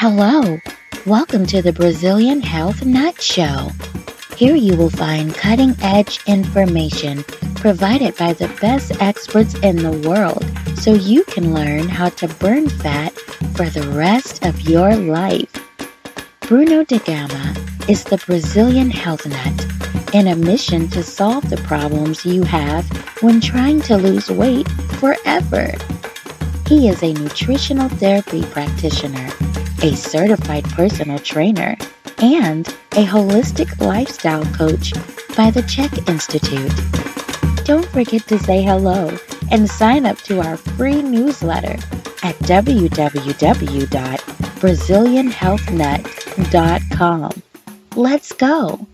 Hello, welcome to the Brazilian Health Nut Show. Here you will find cutting edge information provided by the best experts in the world so you can learn how to burn fat for the rest of your life. Bruno de Gama is the Brazilian health nut in a mission to solve the problems you have when trying to lose weight forever. He is a nutritional therapy practitioner, a certified personal trainer, and a holistic lifestyle coach by the CHEK Institute. Don't forget to say hello and sign up to our free newsletter at www.brazilianhealthnut.com. Let's go.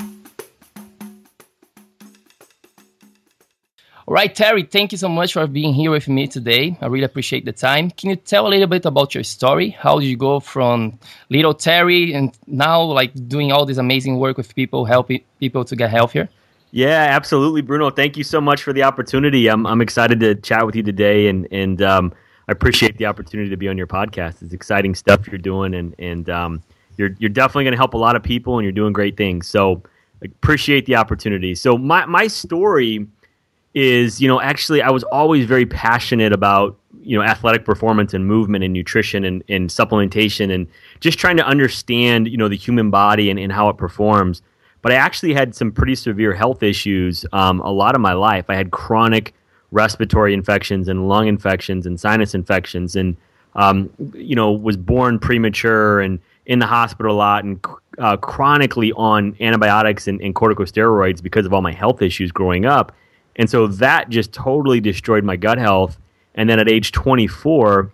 All right, Terry, thank you so much for being here with me today. I really appreciate the time. Can you tell a little bit about your story? How did you go from little Terry and now like doing all this amazing work with people, helping people to get healthier? Yeah, absolutely, Bruno. Thank you so much for the opportunity. I'm I'm excited to chat with you today, and and um, I appreciate the opportunity to be on your podcast. It's exciting stuff you're doing, and and um, you're you're definitely going to help a lot of people, and you're doing great things. So appreciate the opportunity. So my my story is you know actually I was always very passionate about you know athletic performance and movement and nutrition and, and supplementation and just trying to understand you know the human body and, and how it performs. But I actually had some pretty severe health issues um, a lot of my life. I had chronic respiratory infections and lung infections and sinus infections and um, you know was born premature and in the hospital a lot and uh, chronically on antibiotics and, and corticosteroids because of all my health issues growing up and so that just totally destroyed my gut health. And then at age 24,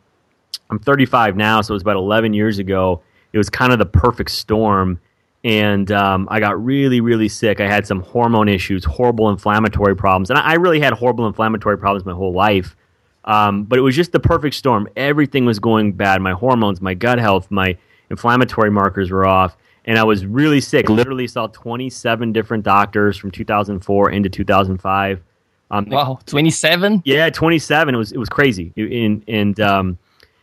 I'm 35 now, so it was about 11 years ago. It was kind of the perfect storm. And um, I got really, really sick. I had some hormone issues, horrible inflammatory problems. And I really had horrible inflammatory problems my whole life. Um, but it was just the perfect storm. Everything was going bad. My hormones, my gut health, my inflammatory markers were off. And I was really sick. Literally saw 27 different doctors from 2004 into 2005. Um, wow, twenty seven. Yeah, twenty seven. It was it was crazy, and and um,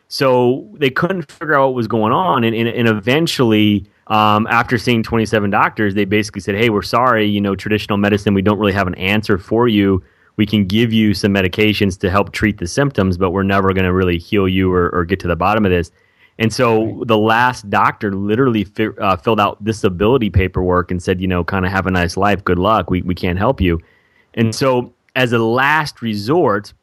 so they couldn't figure out what was going on, and and, and eventually. Um, after seeing 27 doctors, they basically said, "Hey, we're sorry. You know, traditional medicine, we don't really have an answer for you. We can give you some medications to help treat the symptoms, but we're never going to really heal you or, or, get to the bottom of this." And so the last doctor literally fi- uh, filled out disability paperwork and said, "You know, kind of have a nice life. Good luck. We we can't help you." And so as a last resort,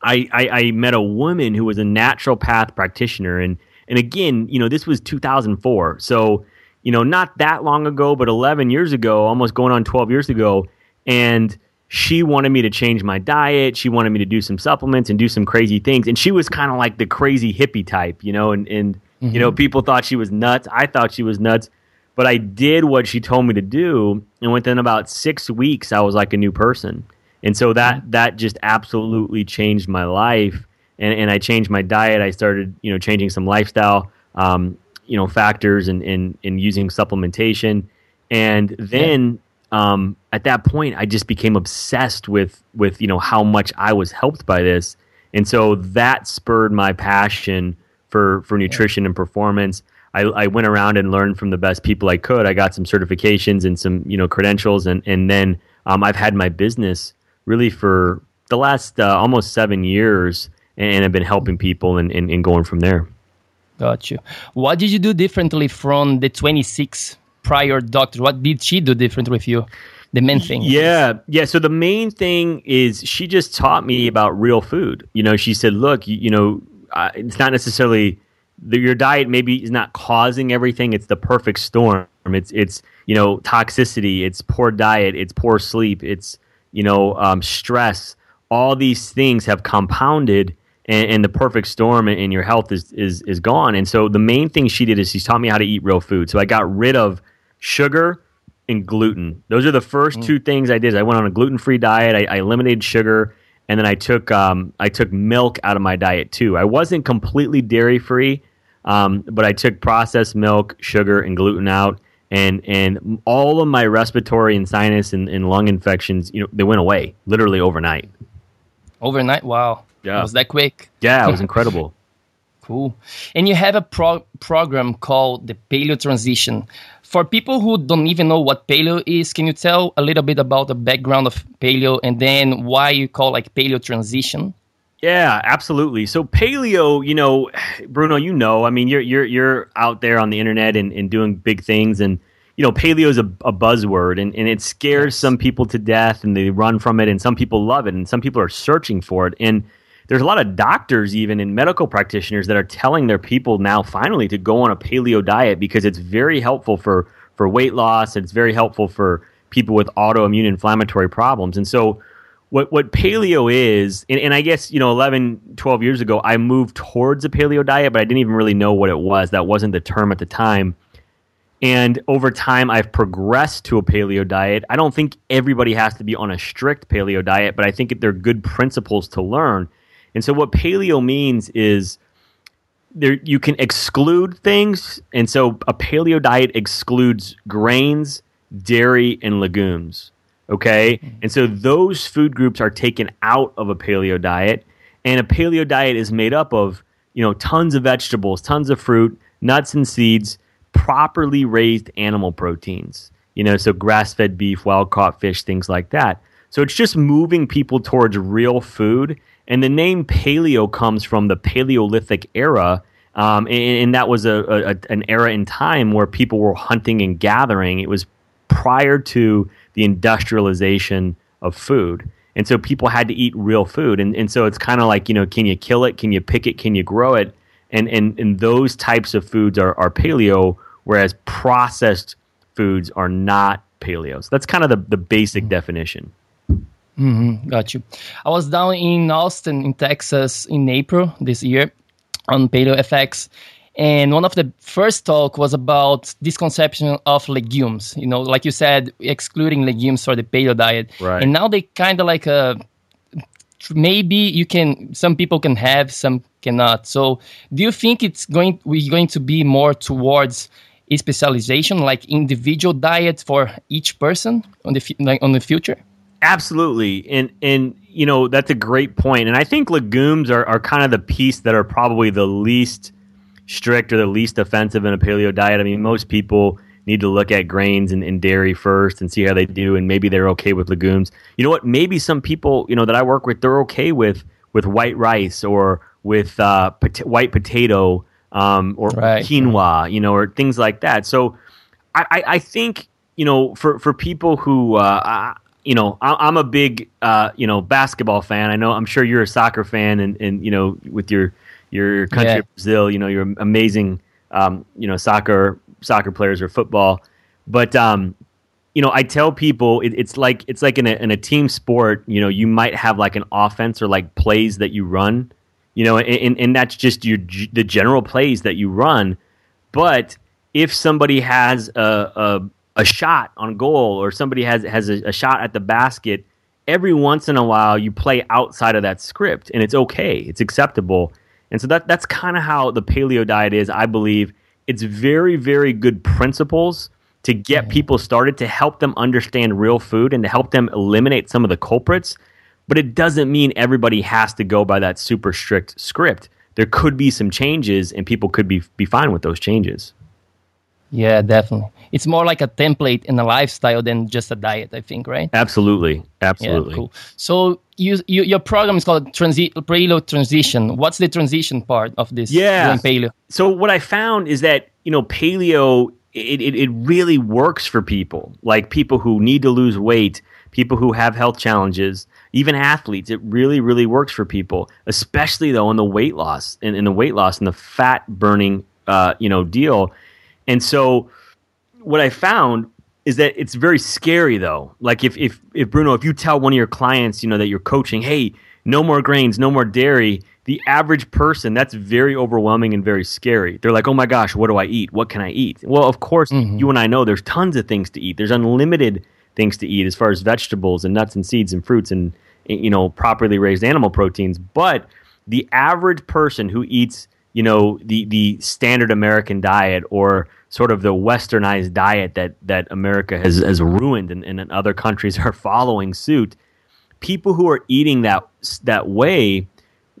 I, I, I met a woman who was a naturopath practitioner, and and again, you know, this was 2004, so you know, not that long ago, but 11 years ago, almost going on 12 years ago, and she wanted me to change my diet. She wanted me to do some supplements and do some crazy things. And she was kind of like the crazy hippie type, you know, and, and mm-hmm. you know, mm-hmm. people thought she was nuts. I thought she was nuts. But I did what she told me to do. And within about six weeks, I was like a new person and so that mm-hmm. that just absolutely changed my life. And, and i changed my diet. I started you know changing some lifestyle um, you know factors and, and, and using supplementation. And then um, at that point i just became obsessed with with you know how much i was helped by this. And so that spurred my passion for for nutrition and performance. I, I went around and learned from the best people I could. I got some certifications and some you know credentials, and and then um, I've had my business really for the last uh, almost seven years and have been helping people and, and, and going from there. Got you. What did you do differently from the 26 prior doctors? What did she do different with you? The main thing. Yeah. Yeah. So the main thing is she just taught me about real food. You know, she said, look, you, you know, uh, it's not necessarily the, your diet maybe is not causing everything. It's the perfect storm. It's, it's, you know, toxicity. It's poor diet. It's poor sleep. It's, you know, um, stress, all these things have compounded, and, and, the perfect storm in your health is, is is gone. And so the main thing she did is she taught me how to eat real food. So I got rid of sugar and gluten. Those are the first mm. two things I did. I went on a gluten free diet. I, I, eliminated sugar, and then I took um, I took milk out of my diet too. I wasn't completely dairy free, um, but I took processed milk, sugar, and gluten out and and all of my respiratory and sinus and, and lung infections, you know, they went away literally overnight. Overnight, wow! Yeah, was that quick? Yeah, it was incredible. Cool. And you have a pro- program called the Paleo Transition. For people who don't even know what paleo is, can you tell a little bit about the background of paleo and then why you call like paleo transition? Yeah, absolutely. So paleo, you know, Bruno, you know, I mean, you're you're you're out there on the internet and, and doing big things, and you know, paleo is a, a buzzword, and, and it scares yes. some people to death, and they run from it, and some people love it, and some people are searching for it, and there's a lot of doctors, even and medical practitioners, that are telling their people now finally to go on a paleo diet because it's very helpful for for weight loss, and it's very helpful for people with autoimmune inflammatory problems, and so what what paleo is, and, and, I guess you know 11, 12 years ago, I moved towards a paleo diet, but I didn't even really know what it was. That wasn't the term at the time. And over time, I've progressed to a paleo diet. I don't think everybody has to be on a strict paleo diet, but I think they're good principles to learn. And so, what paleo means is there you can exclude things, and so a paleo diet excludes grains, dairy, and legumes. Okay. Mm-hmm. And so those food groups are taken out of a paleo diet. And a paleo diet is made up of, you know, tons of vegetables, tons of fruit, nuts and seeds, properly raised animal proteins. You know, so grass fed beef, wild caught fish, things like that. So it's just moving people towards real food. And the name paleo comes from the Paleolithic era. Um, and, and, that was a, a, an era in time where people were hunting and gathering. It was prior to the industrialization of food. And so people had to eat real food. And, and so it's kind of like, you know, can you kill it? Can you pick it? Can you grow it? And, and, and those types of foods are, are paleo, whereas processed foods are not paleo. So that's kind of the, the basic mm-hmm. definition. Mm-hmm, got you. I was down in Austin, in Texas, in April this year on Paleo FX, and one of the first talk was about this conception of legumes. You know, like you said, excluding legumes for the paleo diet. Right. And now they kind of like a uh, maybe you can some people can have some cannot so do you think it's going we're going to be more towards a specialization like individual diet for each person on the like on the future absolutely and and you know that's a great point and i think legumes are, are kind of the piece that are probably the least strict or the least offensive in a paleo diet. I mean, most people need to look at grains and, and, dairy first and see how they do, and maybe they're okay with legumes. You know what? Maybe some people, you know, that I work with, they're okay with with white rice or with uh, pot- white potato um, or right. quinoa, you know, or things like that. So I, I, I think you know, for for people who. Uh, I, you know, I'm a big, uh, you know, basketball fan. I know, I'm sure you're a soccer fan, and, and you know, with your your country yeah. Brazil. You know, you're amazing. Um, you know, soccer soccer players or football, but um, you know, I tell people it, it's like it's like in a, in a team sport. You know, you might have like an offense or like plays that you run. You know, and, and that's just your the general plays that you run. But if somebody has a, a, a shot on goal or somebody has has a, a shot at the basket, every once in a while you play outside of that script, and it's okay, it's acceptable and so that that's kind of how the paleo diet is, I believe. It's very, very good principles to get people started to help them understand real food and to help them eliminate some of the culprits. But it doesn't mean everybody has to go by that super strict script. There could be some changes and people could be be fine with those changes. Yeah, definitely. It's more like a template and a lifestyle than just a diet, I think, right? Absolutely. Absolutely. Yeah, cool. So you, you, your program is called transi- paleo transition. What's the transition part of this yeah. paleo? So what I found is that, you know, paleo it, it, it really works for people, like people who need to lose weight, people who have health challenges, even athletes. It really, really works for people, especially though in the weight loss and in, in the weight loss and the fat burning, uh, you know, deal and so what I found is that it's very scary though. Like if, if, if Bruno, if you tell one of your clients, you know, that you're coaching, hey, no more grains, no more dairy, the average person, that's very overwhelming and very scary. They're like, oh my gosh, what do I eat? What can I eat? Well, of course, mm-hmm. you and I know there's tons of things to eat. There's unlimited things to eat as far as vegetables and nuts and seeds and fruits and, you know, properly raised animal proteins. But the average person who eats, you know, the, the standard American diet or sort of the westernized diet that that America has has ruined and, and other countries are following suit. People who are eating that that way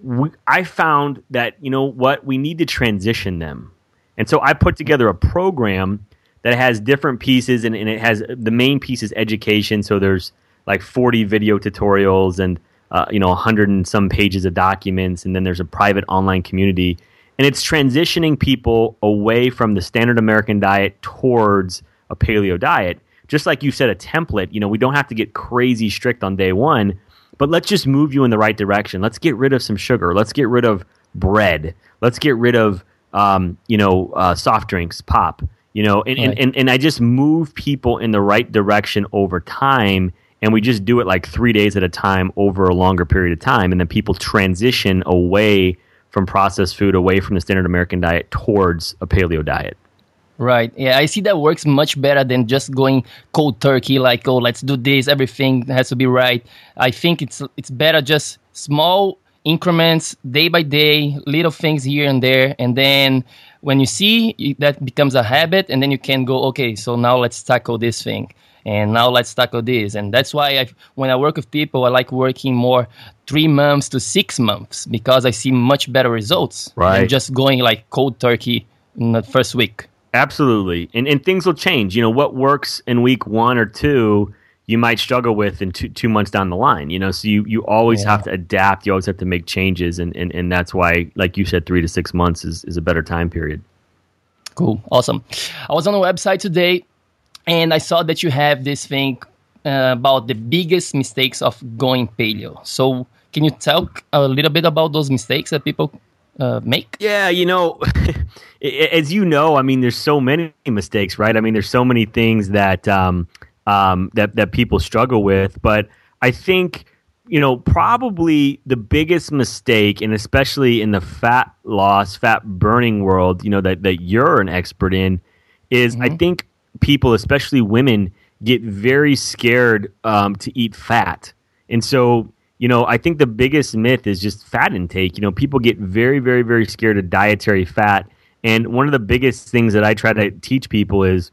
we, I found that you know what we need to transition them, and so I put together a program that has different pieces, and, and it has the main piece is education. So there's like 40 video tutorials and uh, you know 100 and some pages of documents, and then there's a private online community, and it's transitioning people away from the standard American diet towards a paleo diet. Just like you said, a template. You know, we don't have to get crazy strict on day one but let's just move you in the right direction. Let's get rid of some sugar. Let's get rid of bread. Let's get rid of um, you know uh, soft drinks, pop. You know, and, right. and, and, and I just move people in the right direction over time, and we just do it like three days at a time over a longer period of time, and then people transition away from processed food, away from the standard American diet, towards a paleo diet. Right. Yeah, I see that works much better than just going cold turkey. Like, oh, let's do this. Everything has to be right. I think it's it's better just small increments, day by day, little things here and there, and then when you see that becomes a habit, and then you can go, okay, so now let's tackle this thing, and now let's tackle this, and that's why I, when I work with people, I like working more three months to six months because I see much better results right. than just going like cold turkey in the first week. Absolutely. And, and things will change. You know, what works in week one or two, you might struggle with in two, two months down the line. You know, so you, you always yeah. have to adapt. You always have to make changes. And, and, and that's why, like you said, three to six months is, is a better time period. Cool. Awesome. I was on the website today and I saw that you have this thing uh, about the biggest mistakes of going paleo. So, can you talk a little bit about those mistakes that people uh, make? Yeah, you know, as you know, I mean, there's so many mistakes, right? I mean, there's so many things that um, um, that that people struggle with, but I think you know probably the biggest mistake, and especially in the fat loss, fat burning world, you know that that you're an expert in, is mm-hmm. I think people, especially women, get very scared um, to eat fat, and so you know, I think the biggest myth is just fat intake. You know, people get very, very, very scared of dietary fat. And one of the biggest things that I try to teach people is,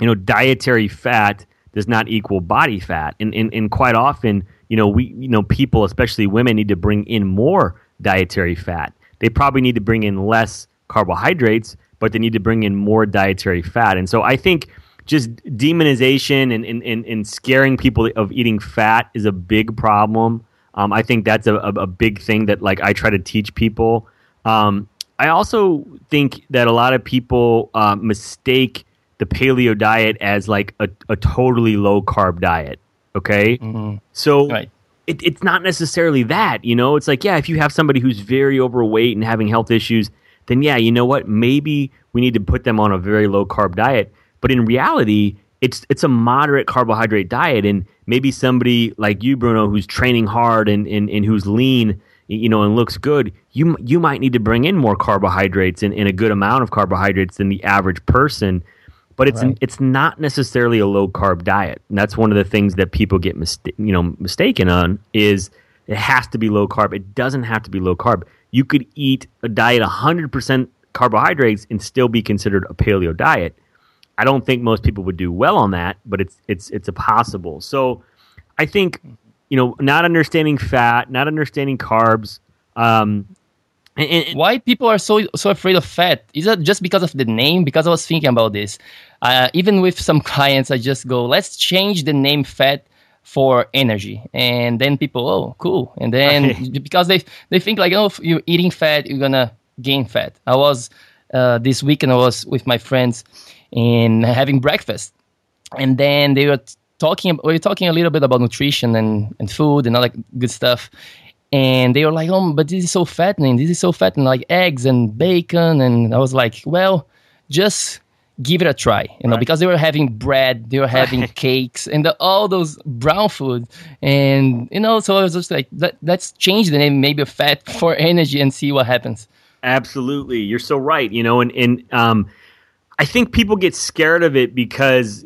you know, dietary fat does not equal body fat. And, and, and quite often, you know, we, you know, people, especially women, need to bring in more dietary fat. They probably need to bring in less carbohydrates, but they need to bring in more dietary fat. And so I think just demonization and, and, and, scaring people of eating fat is a big problem. Um, I think that's a, a, a, big thing that like I try to teach people. Um, I also think that a lot of people uh, mistake the paleo diet as like a, a totally low carb diet. Okay, mm-hmm. so right. it, it's not necessarily that. You know, it's like yeah, if you have somebody who's very overweight and having health issues, then yeah, you know what? Maybe we need to put them on a very low carb diet. But in reality, it's it's a moderate carbohydrate diet and maybe somebody like you bruno who's training hard and, and, and who's lean you know and looks good you you might need to bring in more carbohydrates and, and a good amount of carbohydrates than the average person but it's right. it's not necessarily a low carb diet and that's one of the things that people get mista- you know mistaken on is it has to be low carb it doesn't have to be low carb you could eat a diet 100% carbohydrates and still be considered a paleo diet I don't think most people would do well on that, but it's it's it's a possible. So I think you know, not understanding fat, not understanding carbs. Um, and, and, Why people are so so afraid of fat? Is that just because of the name? Because I was thinking about this. Uh, even with some clients, I just go, let's change the name fat for energy, and then people, oh, cool, and then because they they think like, oh, if you're eating fat, you're gonna gain fat. I was uh, this weekend, I was with my friends and having breakfast. And then they were talking, we were talking a little bit about nutrition and, and food and all that good stuff. And they were like, oh, but this is so fattening. This is so fattening, like eggs and bacon. And I was like, well, just give it a try, you know, right. because they were having bread, they were having cakes, and the, all those brown food, and you know, so I was just like, Let, let's change the name, maybe fat for energy, and see what happens. Absolutely, you're so right. You know, and and um, I think people get scared of it because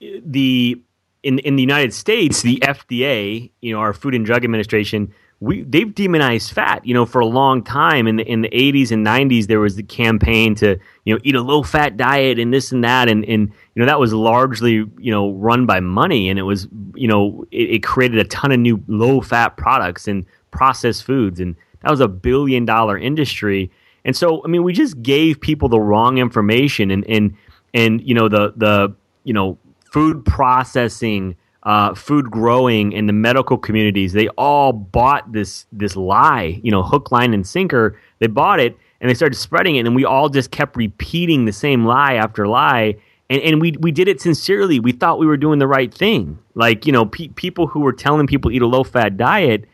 the in in the United States, the FDA, you know, our Food and Drug Administration, we they've demonized fat. You know, for a long time in the in the 80s and 90s, there was the campaign to you know eat a low fat diet and this and that, and and you know that was largely you know run by money, and it was you know it, it created a ton of new low fat products and processed foods and that was a billion dollar industry. And so, I mean, we just gave people the wrong information, and and and you know the the you know food processing, uh, food growing, and the medical communities, they all bought this this lie, you know, hook, line, and sinker. They bought it and they started spreading it, and we all just kept repeating the same lie after lie. And, and we we did it sincerely. We thought we were doing the right thing. Like you know, pe- people who were telling people eat a low fat diet,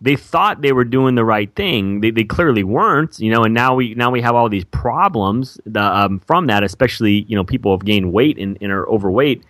they thought they were doing the right thing. They, they clearly weren't, you know. And now we now we have all these problems um, from that. Especially, you know, people have gained weight and, and are overweight.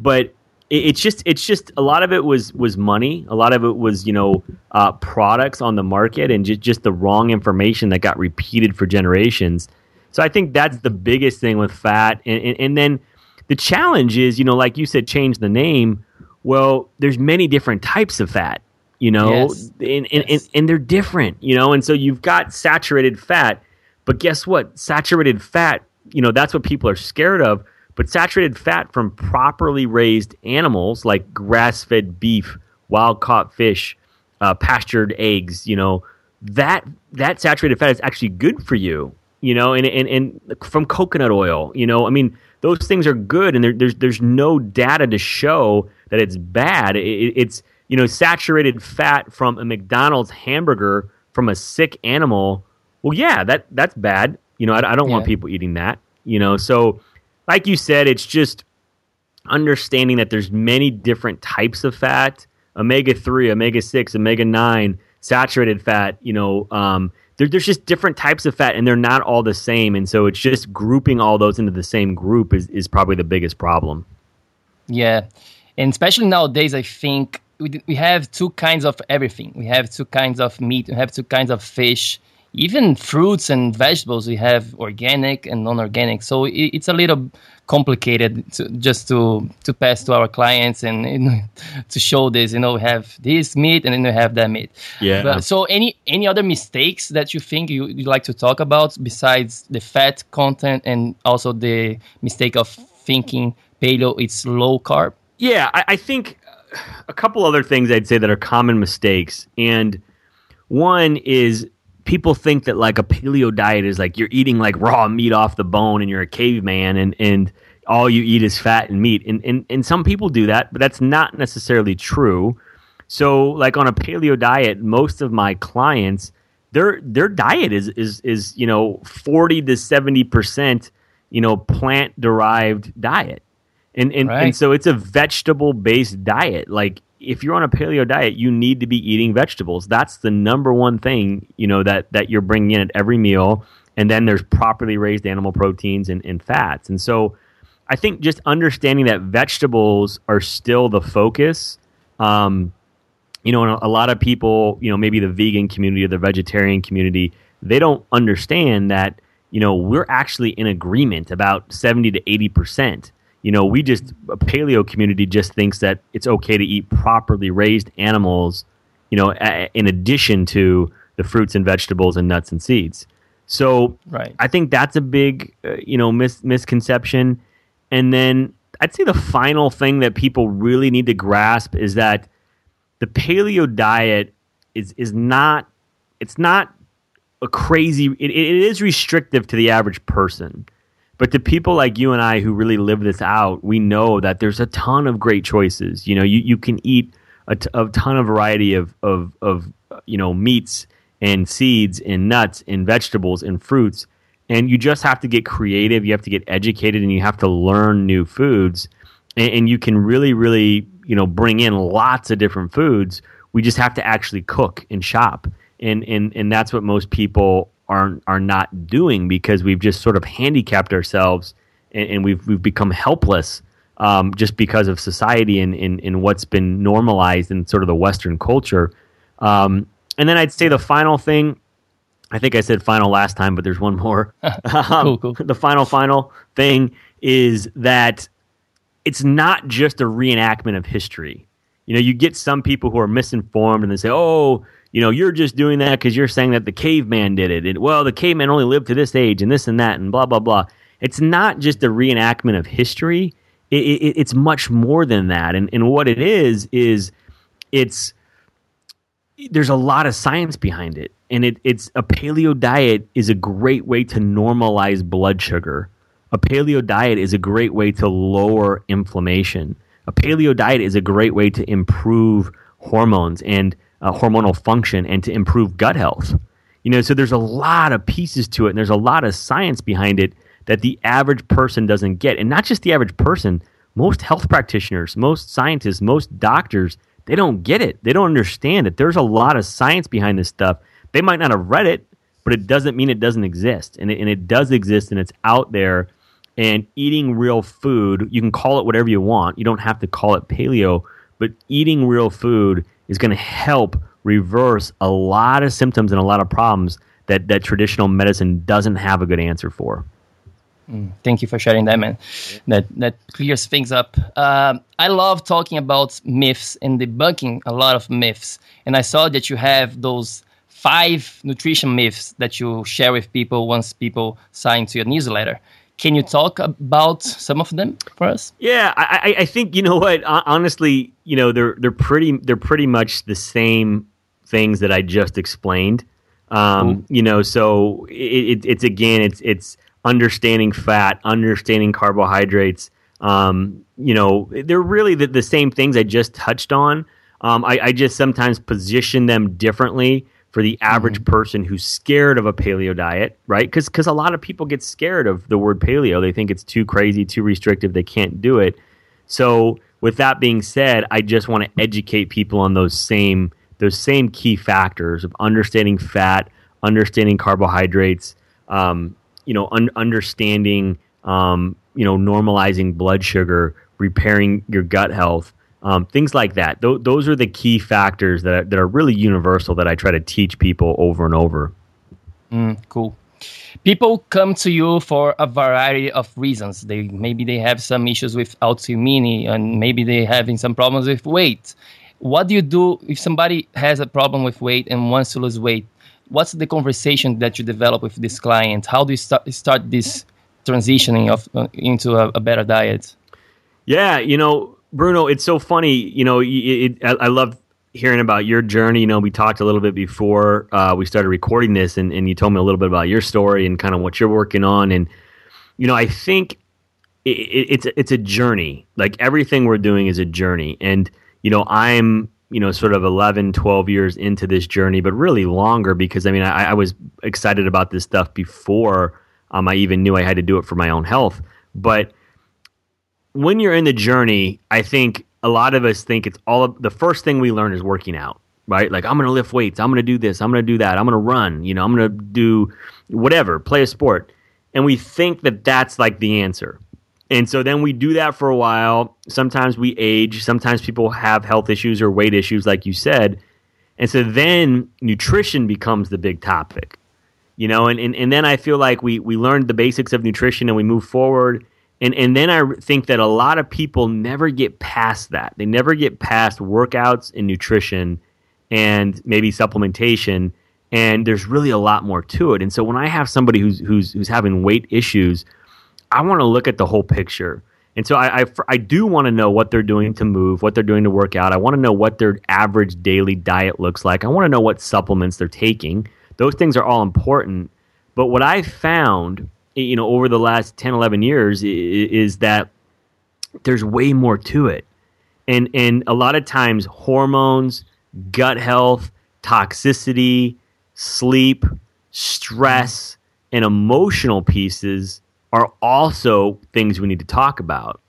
But it's just it's just a lot of it was was money. A lot of it was you know uh, products on the market and just, just the wrong information that got repeated for generations. So i think that's the biggest thing with fat. And, and, and then the challenge is you know like you said change the name. Well there's many different types of fat you know yes. And, and, yes. and, and they're different you know and so you've got saturated fat. But guess what? Saturated fat you know that's what people are scared of but saturated fat from properly raised animals like grass fed beef, wild caught fish, uh, pastured eggs, you know, that that saturated fat is actually good for you, you know, and, and, and from coconut oil, you know, I mean, those things are good and there, there's, there's no data to show that it's bad. It, it's, you know, saturated fat from a McDonald's hamburger from a sick animal. Well, yeah, that that's bad. You know, I, I don't yeah. want people eating that, you know, so like you said, it's just understanding that there's many different types of fat. Omega 3 omega 6 omega 9 saturated fat you know um, there, there's just different types of fat and they're not all the same. And so it's just grouping all those into the same group is, is probably the biggest problem. Yeah. And especially nowadays i think we, we have two kinds of everything. We have two kinds of meat we have two kinds of fish even fruits and vegetables we have organic and non-organic. So it, it's a little complicated to, just to to pass to our clients and know, to show this you know we have this meat and then we have that meat. Yeah. But, so any any other mistakes that you think you, you'd like to talk about besides the fat content and also the mistake of thinking paleo it's low carb? Yeah I, I think uh, a couple other things i'd say that are common mistakes. And one is people think that like a paleo diet is like you're eating like raw meat off the bone and you're a caveman and and all you eat is fat and meat. And and, and some people do that but that's not necessarily true. So like on a paleo diet most of my clients their their diet is is is you know 40 to 70 percent you know plant derived diet. And and, right. and so it's a vegetable based diet. Like if you're on a paleo diet, you need to be eating vegetables. That's the number one thing, you know, that, that you're bringing in at every meal. And then there's properly raised animal proteins and, and fats. And so I think just understanding that vegetables are still the focus. Um, you know, and a lot of people, you know, maybe the vegan community or the vegetarian community, they don't understand that, you know, we're actually in agreement about 70 to 80% you know, we just a paleo community just thinks that it's okay to eat properly raised animals, you know, a, in addition to the fruits and vegetables and nuts and seeds. So, right. I think that's a big, uh, you know, mis- misconception. And then I'd say the final thing that people really need to grasp is that the paleo diet is is not it's not a crazy it, it is restrictive to the average person but to people like you and I who really live this out, we know that there's a ton of great choices. You know, you, you can eat a, t- a ton of variety of, of, of, you know, meats and seeds and nuts and vegetables and fruits. And you just have to get creative. You have to get educated and you have to learn new foods. And, and you can really, really, you know, bring in lots of different foods. We just have to actually cook and shop. And, and, and that's what most people are are not doing because we've just sort of handicapped ourselves and, and we've we've become helpless um, just because of society and, and, and what's been normalized in sort of the Western culture. Um, and then I'd say the final thing, I think I said final last time, but there's one more. um, cool, cool. The final final thing is that it's not just a reenactment of history. You know, you get some people who are misinformed and they say, "Oh, you know, you're just doing that because you're saying that the caveman did it. And, well, the caveman only lived to this age and this and that and blah, blah, blah. It's not just a reenactment of history. It, it, it's much more than that. And, and what it is, is it's, there's a lot of science behind it. and it, it's a paleo diet is a great way to normalize blood sugar. A paleo diet is a great way to lower inflammation. A paleo diet is a great way to improve hormones and uh, hormonal function and to improve gut health. You know, so there's a lot of pieces to it and there's a lot of science behind it that the average person doesn't get. And not just the average person, most health practitioners, most scientists, most doctors, they don't get it. They don't understand it. There's a lot of science behind this stuff. They might not have read it, but it doesn't mean it doesn't exist. And it, and it does exist and it's out there. And eating real food, you can call it whatever you want. You don't have to call it paleo, but eating real food is going to help reverse a lot of symptoms and a lot of problems that, that traditional medicine doesn't have a good answer for. Mm, thank you for sharing that, man. That that clears things up. Um, I love talking about myths and debunking a lot of myths. And I saw that you have those five nutrition myths that you share with people once people sign to your newsletter. Can you talk about some of them for us? Yeah, I, I think you know what. Honestly, you know they're they're pretty they're pretty much the same things that I just explained. Um, you know, so it, it, it's again, it's it's understanding fat, understanding carbohydrates. Um, you know, they're really the, the, same things I just touched on. Um, I, I, just sometimes position them differently for the average mm-hmm. person who's scared of a paleo diet, right? Because because a lot of people get scared of the word paleo. They think it's too crazy, too restrictive. They can't do it. So, with that being said, I just want to educate people on those same those same key factors of understanding fat, understanding carbohydrates, um, you know, un- understanding, um, you know, normalizing blood sugar, repairing your gut health, um, things like that. Th- those are the key factors that are, that are really universal that I try to teach people over and over. Mm, cool. People come to you for a variety of reasons. They maybe they have some issues with autoimmunity, and maybe they having some problems with weight. What do you do if somebody has a problem with weight and wants to lose weight? what's the conversation that you develop with this client? How do you start start this transitioning of uh, into a, a, better diet? Yeah, you know, Bruno, it's so funny. You know, it, it, I, I, love hearing about your journey. You know, we talked a little bit before uh, we started recording this, and, and you told me a little bit about your story and kind of what you're working on. And you know, I think it, it's it's a journey. Like everything we're doing is a journey, and you know, I'm you know, sort of 11, 12 years into this journey, but really longer because I mean, I, I was excited about this stuff before um, I even knew I had to do it for my own health. But when you're in the journey, I think a lot of us think it's all of, the first thing we learn is working out, right? Like, I'm going to lift weights, I'm going to do this, I'm going to do that, I'm going to run, you know, I'm going to do whatever, play a sport. And we think that that's like the answer. And so then we do that for a while. Sometimes we age. Sometimes people have health issues or weight issues, like you said. And so then nutrition becomes the big topic, you know, and, and, and then I feel like we, we learned the basics of nutrition and we move forward. And, and then I think that a lot of people never get past that. They never get past workouts and nutrition and maybe supplementation. And there's really a lot more to it. And so when I have somebody who's, who's, who's having weight issues, I want to look at the whole picture. And so I, I, I do want to know what they're doing to move, what they're doing to work out. I want to know what their average daily diet looks like. I want to know what supplements they're taking. Those things are all important. But what I found, you know, over the last 10, 11 years is, that there's way more to it. And, and a lot of times hormones, gut health, toxicity, sleep, stress, and emotional pieces are also things we need to talk about.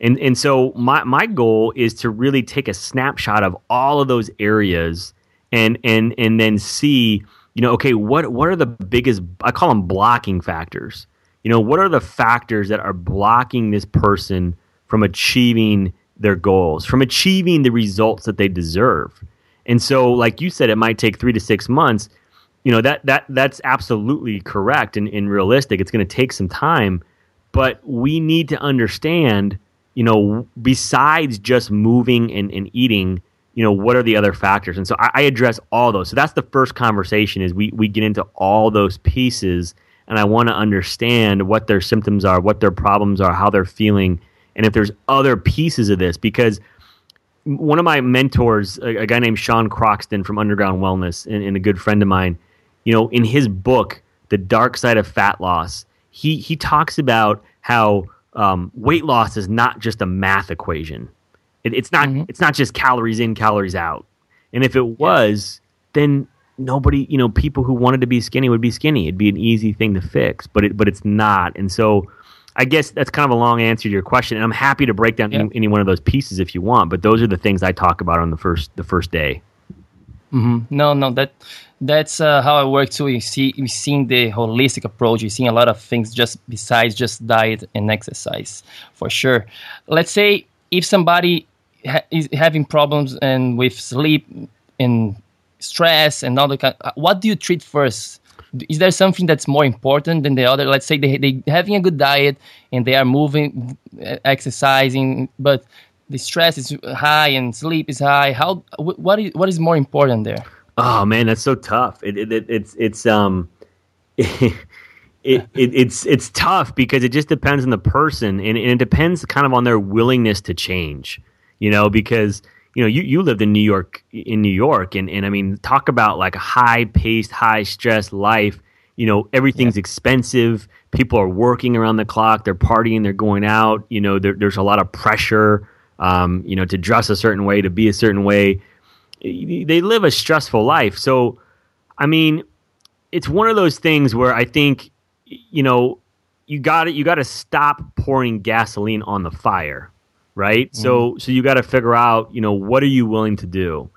And and so my my goal is to really take a snapshot of all of those areas and and and then see, you know, okay, what what are the biggest I call them blocking factors. You know, what are the factors that are blocking this person from achieving their goals, from achieving the results that they deserve? And so like you said it might take 3 to 6 months you know that that that's absolutely correct and, and realistic. It's going to take some time, but we need to understand, you know, besides just moving and, and eating, you know, what are the other factors? And so I, I address all those. So that's the first conversation is we we get into all those pieces, and I want to understand what their symptoms are, what their problems are, how they're feeling, and if there's other pieces of this because one of my mentors, a, a guy named Sean Croxton from Underground Wellness, and, and, a good friend of mine, you know, in his book, The Dark Side of Fat Loss, he he talks about how um, weight loss is not just a math equation. It, it's not mm-hmm. it's not just calories in, calories out. And if it was, then nobody, you know, people who wanted to be skinny would be skinny. It'd be an easy thing to fix, but it but it's not. And so I guess that's kind of a long answer to your question, and I'm happy to break down yeah. any, any, one of those pieces if you want. But those are the things I talk about on the first the first day. Mm-hmm. No, no, that that's uh, how I work too. You see, you seeing the holistic approach. You seeing a lot of things just besides just diet and exercise, for sure. Let's say if somebody ha- is having problems and with sleep and stress and all the kind, uh, what do you treat first? Is there something that's more important than the other? Let's say they they having a good diet and they are moving, uh, exercising, but the stress is high and sleep is high. How what is what is more important there? Oh man, that's so tough. It, it, it it's it's um. It, it, it's it's tough because it just depends on the person and, and it depends kind of on their willingness to change you know because you know you, you lived in new york in new york and, and i mean talk about like a high paced high stress life you know everything's yeah. expensive people are working around the clock they're partying they're going out you know there, there's a lot of pressure um, you know, to dress a certain way, to be a certain way. They live a stressful life. So, I mean, it's one of those things where I think, you know, you got to you got to stop pouring gasoline on the fire, right? Mm. So, so you got to figure out, you know, what are you willing to do?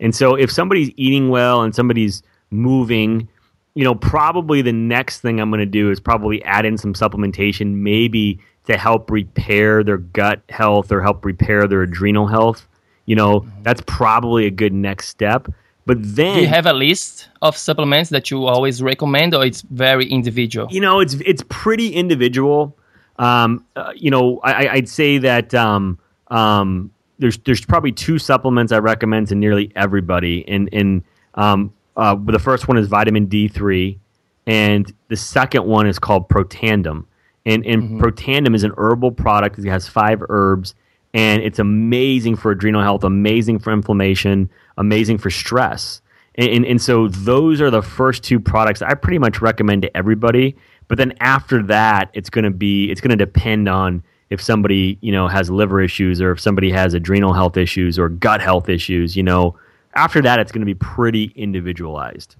And so, if somebody's eating well and somebody's moving, you know, probably the next thing I'm going to do is probably add in some supplementation, maybe to help repair their gut health or help repair their adrenal health. You know, mm-hmm. that's probably a good next step. But then, do you have a list of supplements that you always recommend, or it's very individual? You know, it's it's pretty individual. Um, uh, you know, I, would say that um, um, there's there's probably two supplements I recommend to nearly everybody, and and um, uh, the first one is vitamin D three, and the second one is called Protandim. And, and mm-hmm. Protandim is an herbal product. It has five herbs, and it's amazing for adrenal health, amazing for inflammation, amazing for stress. And, and, and so those are the first two products I pretty much recommend to everybody. But then after that, it's going to be it's going to depend on if somebody you know has liver issues or if somebody has adrenal health issues or gut health issues. You know, after that, it's going to be pretty individualized.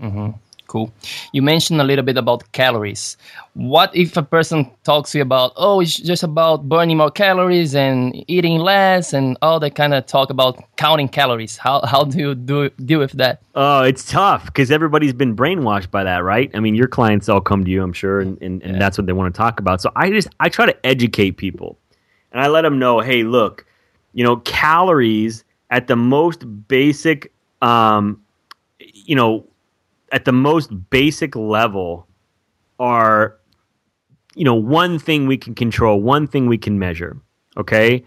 Mm-hmm. Cool. You mentioned a little bit about calories. What if a person talks to you about, oh, it's just about burning more calories and eating less and all that kind of talk about counting calories? How, how do you do, deal with that? Oh, it's tough because everybody's been brainwashed by that, right? I mean, your clients all come to you, I'm sure, and, and, and yeah. that's what they want to talk about. So I just, I try to educate people and I let them know, hey, look, you know, calories at the most basic, um, you know, at the most basic level are you know one thing we can control one thing we can measure okay?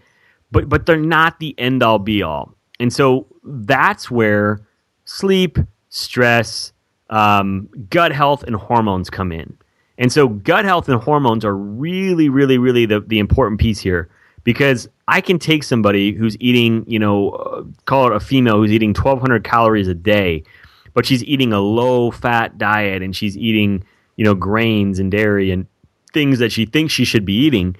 But but they're not the end all be all and so that's where sleep stress um, gut health and hormones come in. And so gut health and hormones are really really really the, the important piece here because i can take somebody who's eating you know uh, call it a female who's eating 1200 calories a day but she's eating a low fat diet and she's eating, you know, grains and dairy and things that she thinks she should be eating.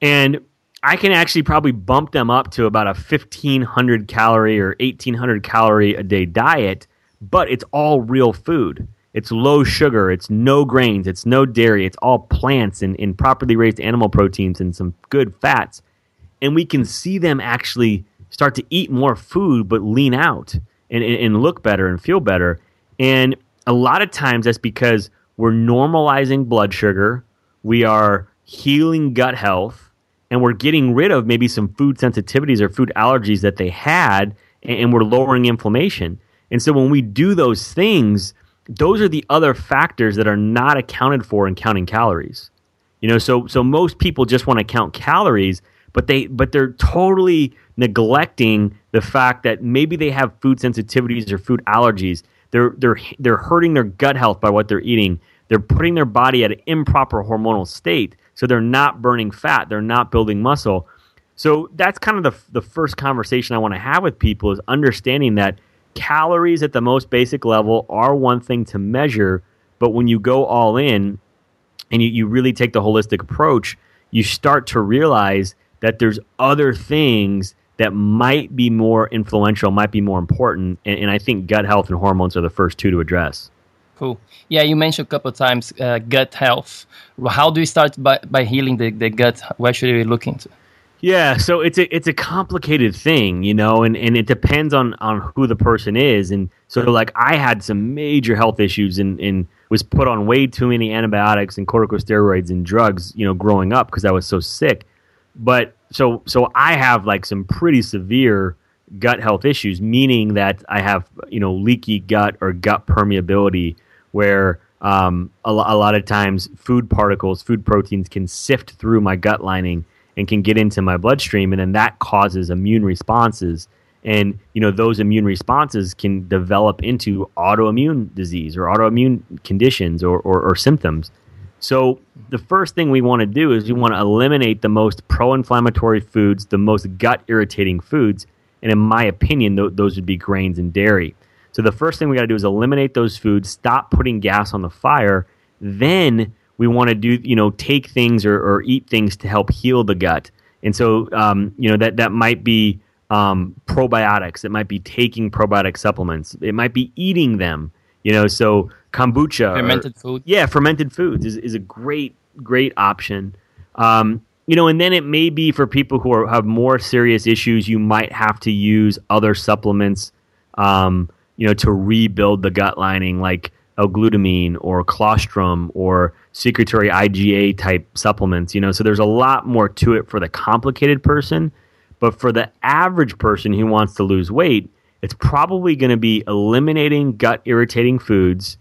And I can actually probably bump them up to about a 1500 calorie or 1800 calorie a day diet, but it's all real food. It's low sugar, it's no grains, it's no dairy, it's all plants and, and properly raised animal proteins and some good fats. And we can see them actually start to eat more food but lean out and, and look better and feel better. And a lot of times that's because we're normalizing blood sugar, we are healing gut health, and we're getting rid of maybe some food sensitivities or food allergies that they had, and we're lowering inflammation. And so when we do those things, those are the other factors that are not accounted for in counting calories. You know, so so most people just want to count calories, but they but they're totally neglecting the fact that maybe they have food sensitivities or food allergies. They're they're they're hurting their gut health by what they're eating. They're putting their body at an improper hormonal state, so they're not burning fat. They're not building muscle. So that's kind of the the first conversation I want to have with people is understanding that calories at the most basic level are one thing to measure, but when you go all in and you, you really take the holistic approach, you start to realize that there's other things that might be more influential, might be more important. And, and I think gut health and hormones are the first two to address. Cool. Yeah, you mentioned a couple of times uh, gut health. How do we start by, by healing the, the gut? Where should we look into? Yeah, so it's a it's a complicated thing, you know, and, and it depends on, on who the person is. And so like I had some major health issues and, and was put on way too many antibiotics and corticosteroids and drugs, you know, growing up because I was so sick. But so so I have like some pretty severe gut health issues, meaning that I have you know leaky gut or gut permeability, where um, a, a lot of times food particles, food proteins can sift through my gut lining and can get into my bloodstream, and then that causes immune responses. And you know those immune responses can develop into autoimmune disease or autoimmune conditions or, or, or symptoms. So the first thing we want to do is we want to eliminate the most pro-inflammatory foods, the most gut-irritating foods, and in my opinion, th- those would be grains and dairy. So the first thing we got to do is eliminate those foods, stop putting gas on the fire. Then we want to do, you know, take things or, or, eat things to help heal the gut. And so, um, you know, that that might be um, probiotics. It might be taking probiotic supplements. It might be eating them. You know, so kombucha, fermented or, food. Yeah, fermented foods is, is a great great option. Um, you know, and then it may be for people who are, have more serious issues. You might have to use other supplements, um, you know, to rebuild the gut lining, like L-glutamine or colostrum or secretory IgA type supplements. You know, so there's a lot more to it for the complicated person, but for the average person who wants to lose weight, it's probably going to be eliminating gut irritating foods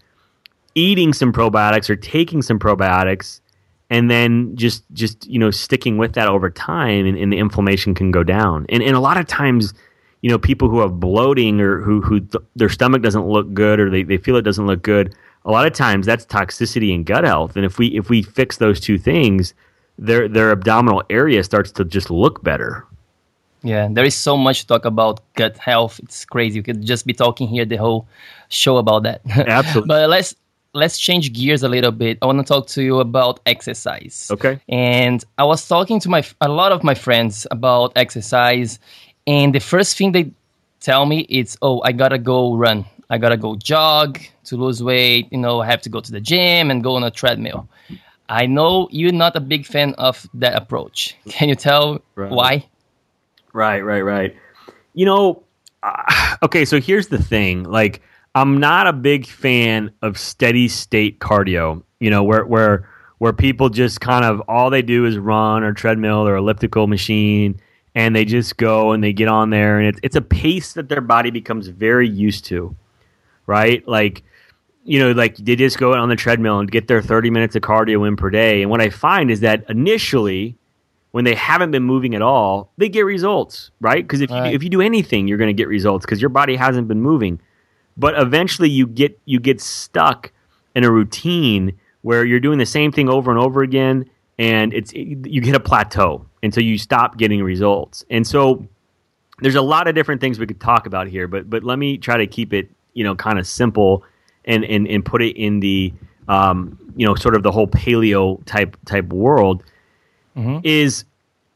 eating some probiotics or taking some probiotics and then just just you know sticking with that over time and, and the inflammation can go down. And and a lot of times you know people who have bloating or who who th- their stomach doesn't look good or they, they feel it doesn't look good a lot of times that's toxicity and gut health. And if we if we fix those two things their their abdominal area starts to just look better yeah, there is so much to talk about gut health. It's crazy. We could just be talking here the whole show about that. Absolutely. but let's let's change gears a little bit. I want to talk to you about exercise. Okay. And I was talking to my a lot of my friends about exercise, and the first thing they tell me is, "Oh, I gotta go run. I gotta go jog to lose weight. You know, I have to go to the gym and go on a treadmill." I know you're not a big fan of that approach. Can you tell right. why? Right, right, right. You know, uh, okay, so here's the thing. Like, I'm not a big fan of steady state cardio. You know, where where where people just kind of all they do is run or treadmill or elliptical machine, and they just go and they get on there, and it's it's a pace that their body becomes very used to, right? Like, you know, like they just go on the treadmill and get their 30 minutes of cardio in per day. And what I find is that initially, when they haven't been moving at all, they get results, right? Because if you if you do anything, you're going to get results because your body hasn't been moving. But eventually you get you get stuck in a routine where you're doing the same thing over and over again and it's you hit a plateau until you stop getting results. And so there's a lot of different things we could talk about here but but let me try to keep it you know kind of simple and and, and put it in the um, you know sort of the whole paleo type type world mm-hmm. is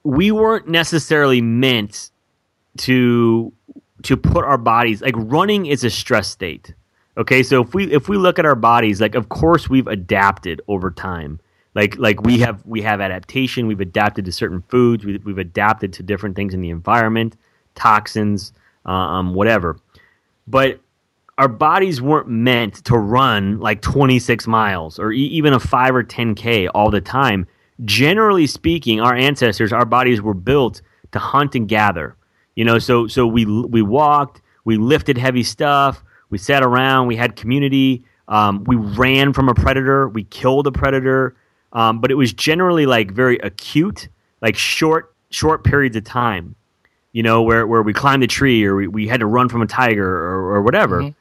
we weren't necessarily meant to to put our bodies like running is a stress state. Okay, so if we if we look at our bodies, like of course we've adapted over time. Like like we have we have adaptation. We've adapted to certain foods. We, have adapted to different things in the environment, toxins, um, whatever. But our bodies weren't meant to run like 26 miles or e- even a 5 or 10k all the time. Generally speaking, our ancestors, our bodies were built to hunt and gather. You know, so so we we walked, we lifted heavy stuff, we sat around, we had community, um, we ran from a predator, we killed a predator, um, but it was generally like very acute, like short short periods of time. You know, where where we climbed a tree or we, we had to run from a tiger or, or whatever, mm-hmm.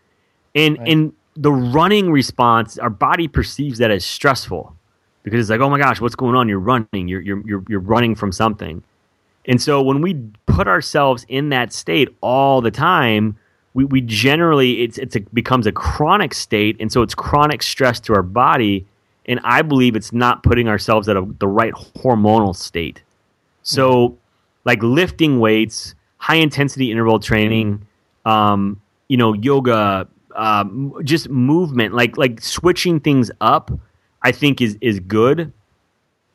and right. and the running response, our body perceives that as stressful because it's like, oh my gosh, what's going on? You're running, you're you're you're, you're running from something. And so when we put ourselves in that state all the time, we, we generally it's it's a, becomes a chronic state, and so it's chronic stress to our body. And I believe it's not putting ourselves at a, the right hormonal state. So, mm-hmm. like lifting weights, high intensity interval training, um, you know, yoga, um, just movement, like like switching things up, I think is is good.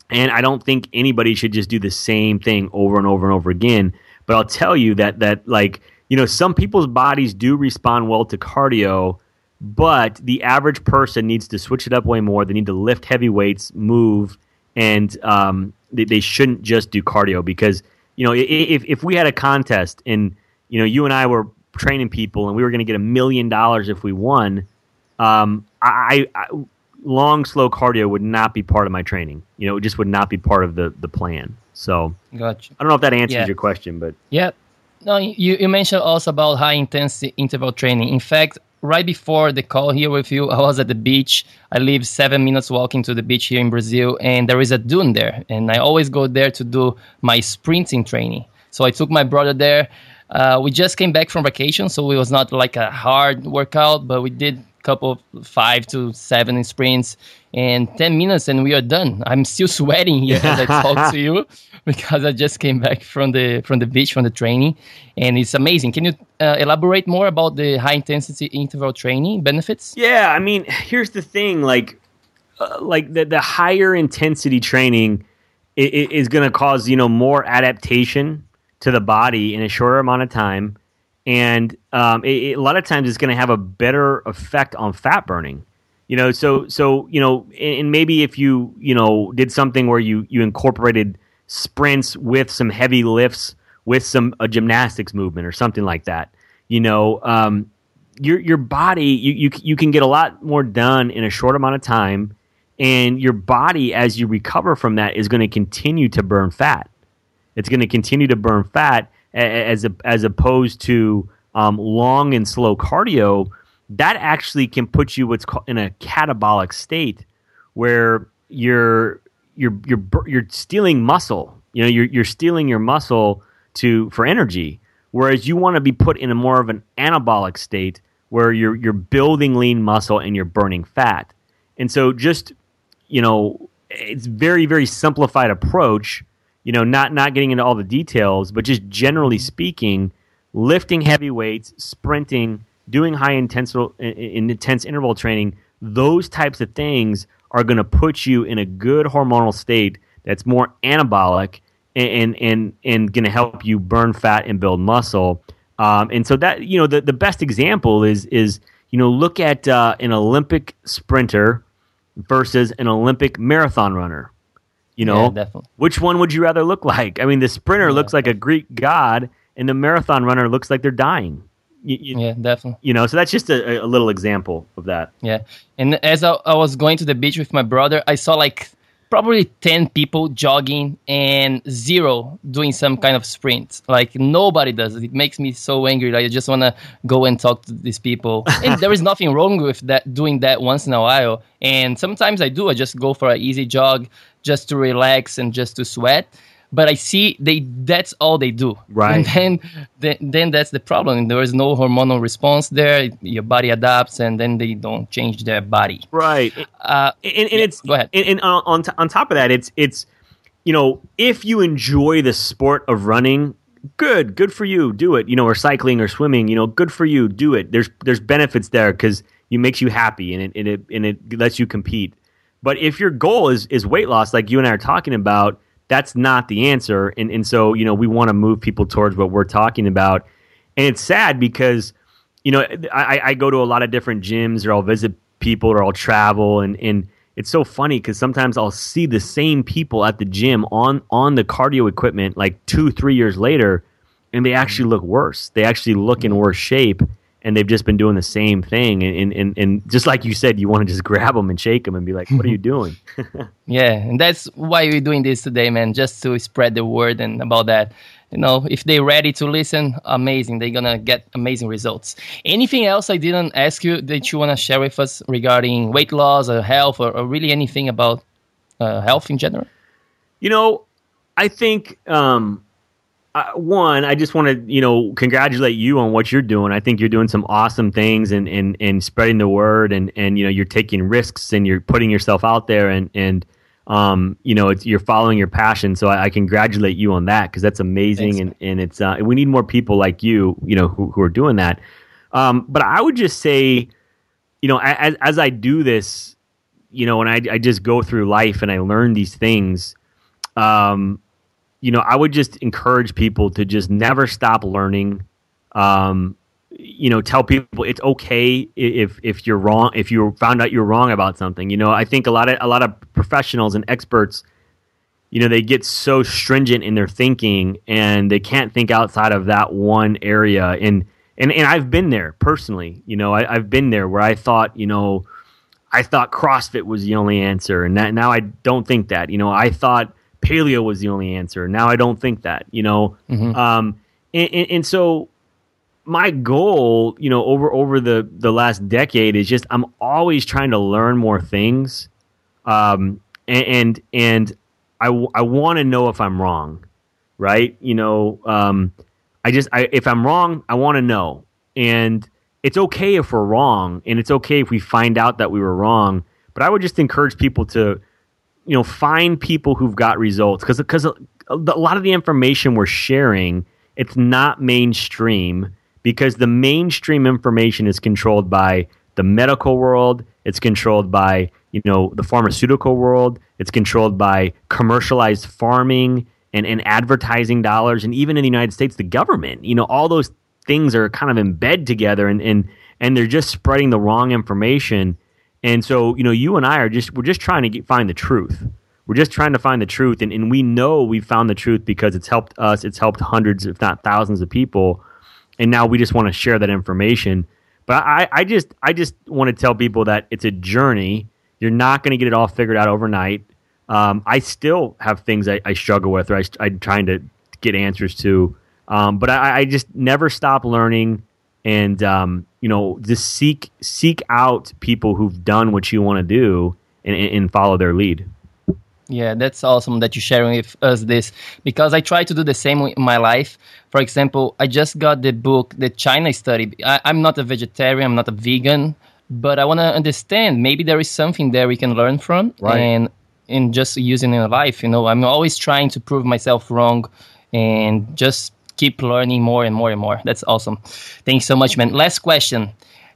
And I don't think anybody should just do the same thing over and over and over again. But I'll tell you that that like you know some people's bodies do respond well to cardio, but the average person needs to switch it up way more. They need to lift heavy weights, move, and um, they, they shouldn't just do cardio because you know if if we had a contest and you know you and I were training people and we were going to get a million dollars if we won, um, I, I, long slow cardio would not be part of my training. You know, it just would not be part of the the plan. So, gotcha. I don't know if that answers yeah. your question, but yeah. No, you, you mentioned also about high intensity interval training. In fact, right before the call here with you, I was at the beach. I live seven minutes walking to the beach here in Brazil, and there is a dune there. And I always go there to do my sprinting training. So I took my brother there. Uh, we just came back from vacation, so it was not like a hard workout, but we did couple five to seven sprints and 10 minutes and we are done. I'm still sweating here as I talk to you because I just came back from the from the beach from the training and it's amazing. Can you uh, elaborate more about the high intensity interval training benefits? Yeah, I mean, here's the thing like uh, like the the higher intensity training is going to cause, you know, more adaptation to the body in a shorter amount of time, and um, it, it, a lot of times it's going to have a better effect on fat burning. You know, so so you know, and maybe if you you know did something where you you incorporated sprints with some heavy lifts with some a gymnastics movement or something like that, you know, um, your your body you, you you can get a lot more done in a short amount of time, and your body as you recover from that is going to continue to burn fat. It's going to continue to burn fat as a, as opposed to um, long and slow cardio. That actually can put you what's called in a catabolic state where you're you're you're you're stealing muscle. You know, you're you're stealing your muscle to for energy. Whereas you want to be put in a more of an anabolic state where you're you're building lean muscle and you're burning fat. And so just you know, it's very very simplified approach you know, not not getting into all the details, but just generally speaking, lifting heavy weights, sprinting, doing high intense in intense interval training, those types of things are going to put you in a good hormonal state that's more anabolic and and and going to help you burn fat and build muscle. Um, and so that you know the the best example is is you know look at uh, an Olympic sprinter versus an Olympic marathon runner. You know, yeah, which one would you rather look like? I mean, the sprinter yeah. looks like a Greek god, and the marathon runner looks like they're dying. You, you, yeah, definitely. You know, so that's just a, a little example of that. Yeah, and as I, I was going to the beach with my brother, I saw like probably 10 people jogging and zero doing some kind of sprint. Like nobody does it. It makes me so angry. Like I just want to go and talk to these people. and there is nothing wrong with that doing that once in a while. And sometimes I do. I just go for an easy jog just to relax and just to sweat but I see they that's all they do. Right. And then, then then that's the problem. There is no hormonal response there. Your body adapts, and then they don't change their body. Right. Uh, and, and yeah, it's go ahead. And, and on on top of that, it's it's you know if you enjoy the sport of running. Good, good for you. Do it. You know, or cycling or swimming. You know, good for you. Do it. There's there's benefits there because it makes you happy and it and it and it lets you compete. But if your goal is is weight loss, like you and I are talking about, that's not the answer. And and so you know we want to move people towards what we're talking about. And it's sad because you know I, I go to a lot of different gyms or I'll visit people or I'll travel and and it's so funny because sometimes I'll see the same people at the gym on on the cardio equipment like two three years later, and they actually mm-hmm. look worse. They actually look in mm-hmm. worse shape and they've just been doing the same thing. And, and, and just like you said, you want to just grab them and shake them and be like, what are you doing? yeah. And that's why we're doing this today, man, just to spread the word and about that. You know, if they're ready to listen, amazing. They're going to get amazing results. Anything else I didn't ask you that you want to share with us regarding weight loss or health or, or really anything about uh, health in general? You know, I think um, uh, one, I just want to you know congratulate you on what you're doing. I think you're doing some awesome things and and, and spreading the word and and you know you're taking risks and you're putting yourself out there and and um, you know you're following your passion. So I, I congratulate you on that because that's amazing Thanks. and and it's uh, we need more people like you you know who, who are doing that. Um, but I would just say, you know, as as I do this, you know, and I I just go through life and I learn these things. Um, you know, I would just encourage people to just never stop learning. Um, you know, tell people it's okay if if you're wrong, if you found out you're wrong about something. You know, I think a lot of a lot of professionals and experts, you know, they get so stringent in their thinking and they can't think outside of that one area. And and and I've been there personally. You know, I, I've been there where I thought, you know, I thought CrossFit was the only answer, and that, now I don't think that. You know, I thought paleo was the only answer. Now I don't think that, you know. Mm-hmm. Um, and, and, and, so my goal, you know, over over the the last decade is just I'm always trying to learn more things, um, and and, and I I want to know if I'm wrong, right? You know, um, I just I, if I'm wrong, I want to know, and it's okay if we're wrong, and it's okay if we find out that we were wrong. But I would just encourage people to you know find people who've got results because because a, a lot of the information we're sharing it's not mainstream because the mainstream information is controlled by the medical world it's controlled by you know the pharmaceutical world it's controlled by commercialized farming and, and advertising dollars. And even in the united states the government you know all those things are kind of in bed together and, and and they're just spreading the wrong information and so, you know, you and I are just we're just trying to get, find the truth. We're just trying to find the truth, and, and we know we've found the truth because it's helped us. It's helped hundreds, if not thousands, of people, and now we just want to share that information. But I, I just I just want to tell people that it's a journey. You're not going to get it all figured out overnight. Um, I still have things I, I struggle with, or I, I'm trying to get answers to. Um, but I, I, just never stop learning and um, you know just seek seek out people who've done what you want to do and, and follow their lead. Yeah that's awesome that you're sharing with us this because i try to do the same in my life. For example i just got the book the china study. I, i'm not a vegetarian i'm not a vegan but i want to understand maybe there is something there we can learn from right. and in just using in life you know. I'm always trying to prove myself wrong and just keep learning more and more and more. That's awesome. Thanks so much, man. Last question.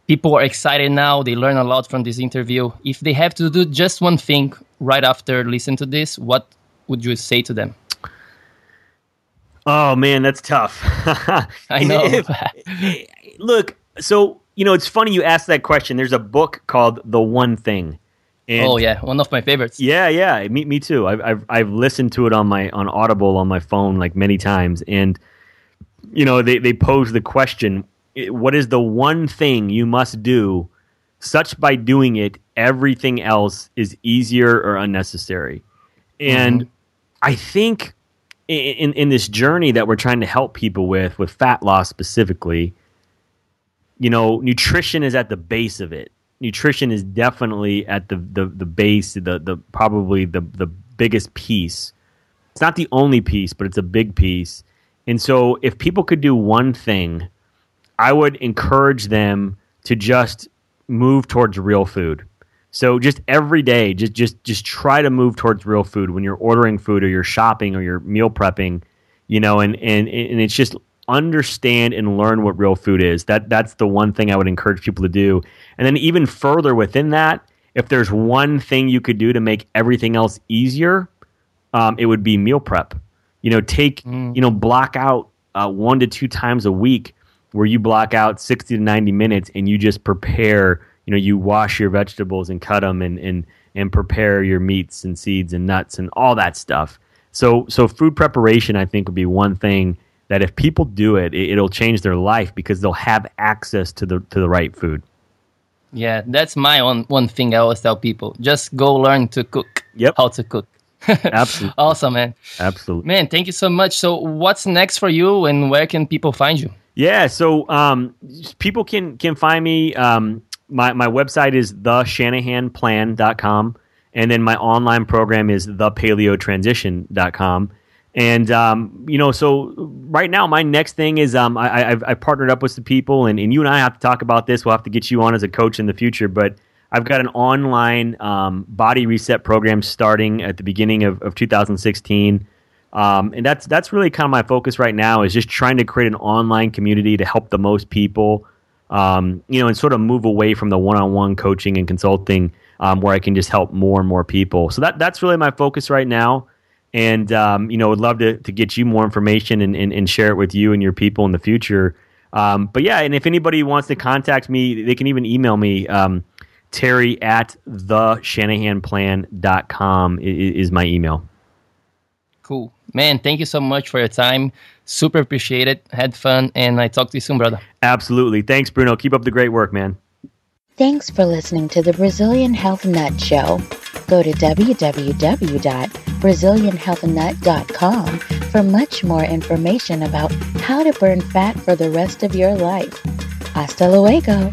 People are excited now. They learn a lot from this interview. If they have to do just one thing right after listen to this, what would you say to them? Oh man, that's tough. I know. Look, so you know, it's funny you asked that question. There's a book called The One Thing. And oh yeah, one of my favorites. Yeah, yeah, me, me too. I've, I've I've listened to it on my on Audible on my phone like many times, and you know, they, they pose the question what is the one thing you must do such by doing it everything else is easier or unnecessary? And mm-hmm. i think in, in this journey that we're trying to help people with with fat loss specifically you know nutrition is at the base of it. Nutrition is definitely at the the, the base the, the probably the, the biggest piece. It's not the only piece but it's a big piece and so, if people could do one thing, I would encourage them to just move towards real food. So just every day, just just just try to move towards real food when you're ordering food or you're shopping or you're meal prepping, you know, and and and it's just understand and learn what real food is. That that's the one thing I would encourage people to do. And then even further within that, if there's one thing you could do to make everything else easier, um, it would be meal prep. You know, take mm. you know block out uh, one to two times a week where you block out sixty to ninety minutes and you just prepare. You know, you wash your vegetables and cut them and and and prepare your meats and seeds and nuts and all that stuff. So so food preparation, I think, would be one thing that if people do it, it it'll change their life because they'll have access to the to the right food. Yeah, that's my one one thing I always tell people: just go learn to cook. Yep. How to cook. Absolutely. awesome, man. Absolutely. Man, thank you so much. So, what's next for you and where can people find you? Yeah, so um, people can can find me. Um, my, my website is theshanahanplan.com. And then my online program is thepaleotransition.com. And um, you know, so right now, my next thing is um, I, I've, I've partnered up with some people, and, and you and I have to talk about this. We'll have to get you on as a coach in the future, but I've got an online um, body reset program starting at the beginning of, of 2016. Um, and that's that's really kind of my focus right now is just trying to create an online community to help the most people, um, you know, and sort of move away from the one-on-one coaching and consulting um, where I can just help more and more people. So that that's really my focus right now. And um, you know, would love to to get you more information and, and, and share it with you and your people in the future. Um, but yeah, and if anybody wants to contact me, they can even email me. Um, Terry at the ShanahanPlan.com is, is my email. Cool. Man, thank you so much for your time. Super appreciate it. Had fun, and I talk to you soon, brother. Absolutely. Thanks, Bruno. Keep up the great work, man. Thanks for listening to the Brazilian Health Nut Show. Go to www.brazilianhealthnut.com for much more information about how to burn fat for the rest of your life. Hasta luego.